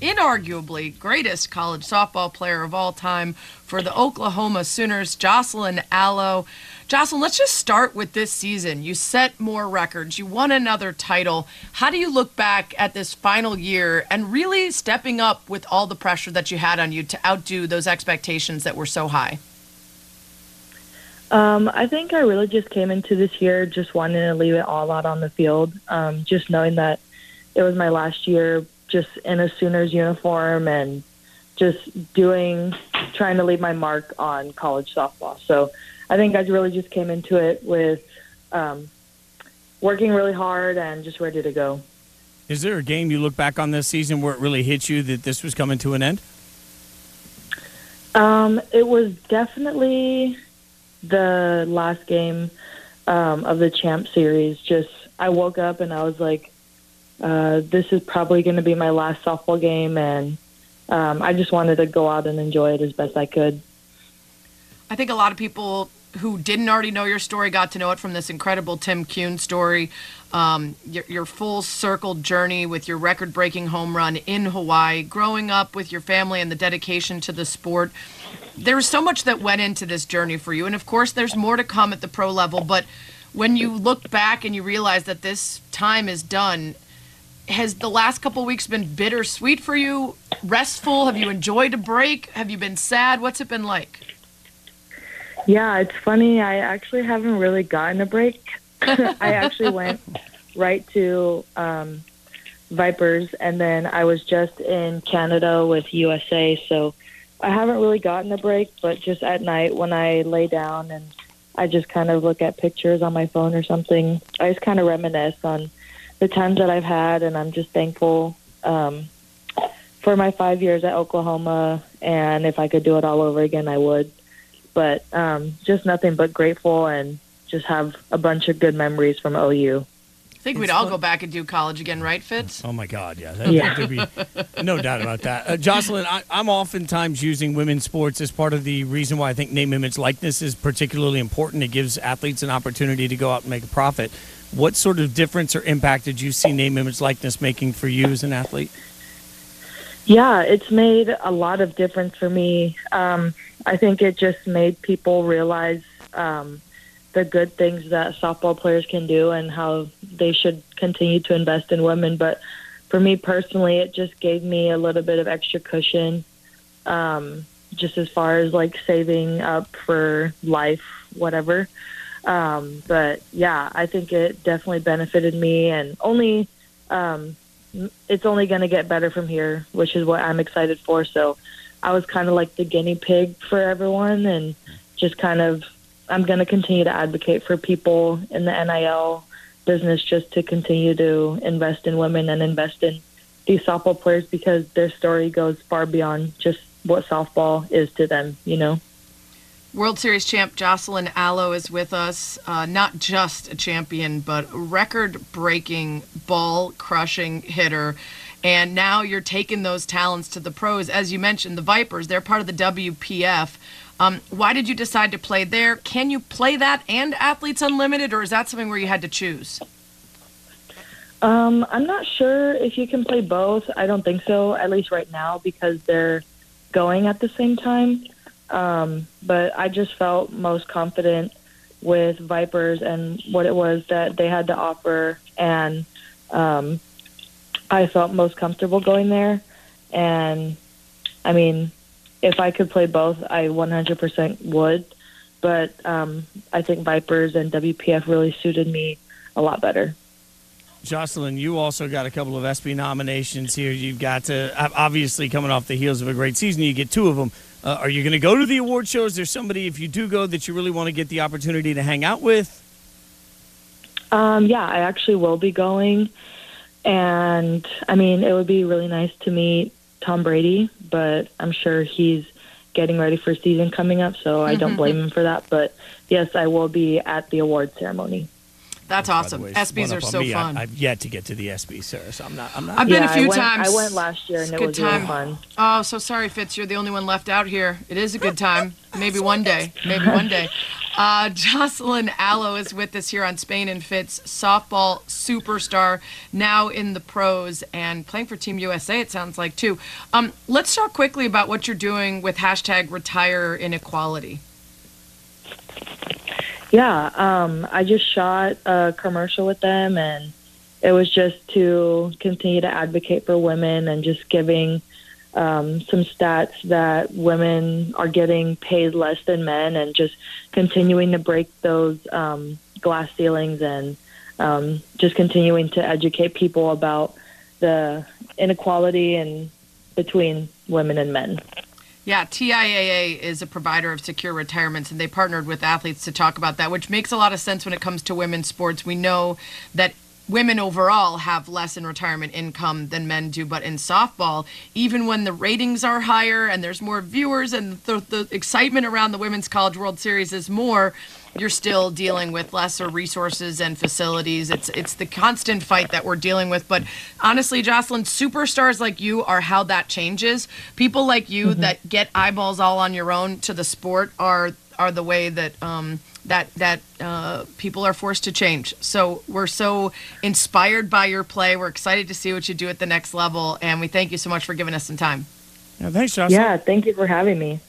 inarguably greatest college softball player of all time for the Oklahoma Sooners, Jocelyn Alo. Jocelyn, let's just start with this season. You set more records, you won another title. How do you look back at this final year and really stepping up with all the pressure that you had on you to outdo those expectations that were so high? Um, I think I really just came into this year just wanting to leave it all out on the field, um, just knowing that it was my last year just in a Sooners uniform and just doing, trying to leave my mark on college softball. So I think I really just came into it with um, working really hard and just ready to go. Is there a game you look back on this season where it really hit you that this was coming to an end? Um, it was definitely the last game um, of the champ series. Just I woke up and I was like, uh, "This is probably going to be my last softball game," and um, I just wanted to go out and enjoy it as best I could. I think a lot of people who didn't already know your story got to know it from this incredible Tim Kuhn story. Um, your, your, full circle journey with your record breaking home run in Hawaii, growing up with your family and the dedication to the sport. There was so much that went into this journey for you. And of course, there's more to come at the pro level. But when you look back and you realize that this time is done, has the last couple weeks been bittersweet for you? Restful? Have you enjoyed a break? Have you been sad? What's it been like? Yeah, it's funny. I actually haven't really gotten a break. I actually went right to um, Vipers, and then I was just in Canada with USA. So I haven't really gotten a break, but just at night when I lay down and I just kind of look at pictures on my phone or something, I just kind of reminisce on the times that I've had, and I'm just thankful um, for my five years at Oklahoma. And if I could do it all over again, I would but um, just nothing but grateful and just have a bunch of good memories from OU. I think we'd all go back and do college again, right, Fitz? Oh my God, yeah, that, yeah. That be no doubt about that. Uh, Jocelyn, I, am oftentimes using women's sports as part of the reason why I think name, image, likeness is particularly important. It gives athletes an opportunity to go out and make a profit. What sort of difference or impact did you see name, image, likeness making for you as an athlete? Yeah, it's made a lot of difference for me. Um, I think it just made people realize um, the good things that softball players can do and how they should continue to invest in women. But for me personally, it just gave me a little bit of extra cushion, um, just as far as like saving up for life, whatever. Um, but yeah, I think it definitely benefited me and only um, it's only going to get better from here, which is what I'm excited for. So I was kind of like the guinea pig for everyone and just kind of I'm going to continue to advocate for people in the NIL business just to continue to invest in women and invest in these softball players because their story goes far beyond just what softball is to them, you know. World Series champ Jocelyn Alo is with us. Uh, not just a champion, but record breaking, ball crushing hitter. And now you're taking those talents to the pros. As you mentioned, the Vipers, they're part of the WPF. Um, why did you decide to play there? Can you play that and Athletes Unlimited, or is that something where you had to choose? Um, I'm not sure if you can play both. I don't think so, at least right now, because they're going at the same time. Um, but I just felt most confident with Vipers and what it was that they had to offer, and um, I felt most comfortable going there. And I mean, if I could play both, I 100% would. But um, I think Vipers and WPF really suited me a lot better. Jocelyn, you also got a couple of ESPY nominations here. You've got to obviously coming off the heels of a great season, you get two of them. Uh, are you going to go to the award show? Is there somebody, if you do go, that you really want to get the opportunity to hang out with? Um, yeah, I actually will be going. And I mean, it would be really nice to meet Tom Brady, but I'm sure he's getting ready for season coming up, so I don't blame him for that. But yes, I will be at the award ceremony. That's awesome. Way, ESPYS are so me. fun. I, have yet to get to the ESPYS, sir. So I'm not. I'm not. I've been yeah, a few I went, times. I went last year, and it's it was time. really fun. Oh, so sorry, Fitz. You're the only one left out here. It is a good time. Maybe one day. Maybe one day. Uh, Jocelyn Alo is with us here on Spain and Fitz, softball superstar, now in the pros and playing for Team USA, it sounds like, too. Um, let's talk quickly about what you're doing with hashtag retire inequality. Yeah, um, I just shot a commercial with them, and it was just to continue to advocate for women and just giving um, some stats that women are getting paid less than men, and just continuing to break those um, glass ceilings and um, just continuing to educate people about the inequality and between women and men. Yeah, TIAA is a provider of secure retirements, and they partnered with athletes to talk about that, which makes a lot of sense when it comes to women's sports. We know that women overall have less in retirement income than men do, but in softball, even when the ratings are higher and there's more viewers and the, the excitement around the Women's College World Series is more, you're still dealing with lesser resources and facilities. It's it's the constant fight that we're dealing with. But honestly, Jocelyn, superstars like you are how that changes. People like you mm-hmm. that get eyeballs all on your own to the sport are are the way that um, that that uh, people are forced to change. So we're so inspired by your play. We're excited to see what you do at the next level, and we thank you so much for giving us some time. Yeah, thanks, Jocelyn. Yeah, thank you for having me.